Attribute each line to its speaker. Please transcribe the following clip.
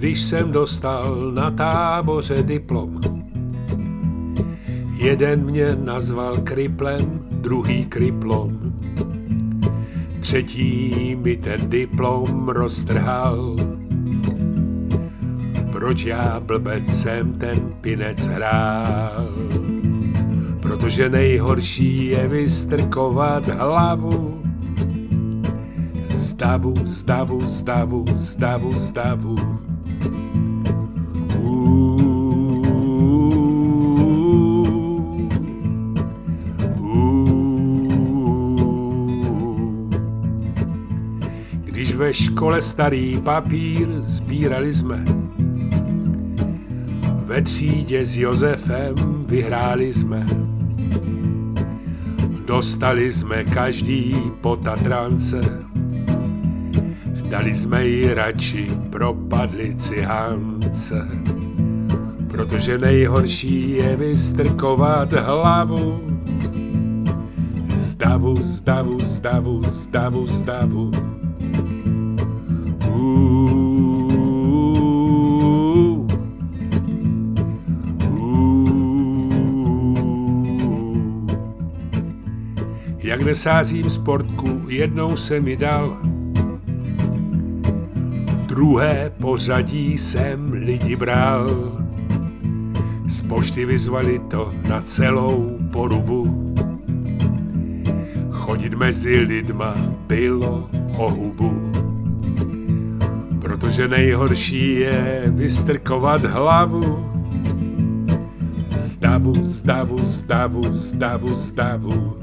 Speaker 1: když jsem dostal na táboře diplom. Jeden mě nazval kriplem, druhý kriplom. Třetí mi ten diplom roztrhal. Proč já blbec jsem ten pinec hrál? Protože nejhorší je vystrkovat hlavu. Zdavu, zdavu, zdavu, zdavu, zdavu. Když ve škole starý papír sbírali jsme, ve třídě s Josefem vyhráli jsme. Dostali jsme každý po Tatrance, dali jsme ji radši propadli cihance. Protože nejhorší je vystrkovat hlavu. Zdavu, zdavu, zdavu, zdavu, zdavu. Jak nesázím sportku, jednou se mi dal. Druhé pořadí jsem lidi bral. Z pošty vyzvali to na celou porubu. Chodit mezi lidma bylo o hubu. Protože nejhorší je vystrkovat hlavu. Zdavu, zdavu, zdavu, zdavu, zdavu.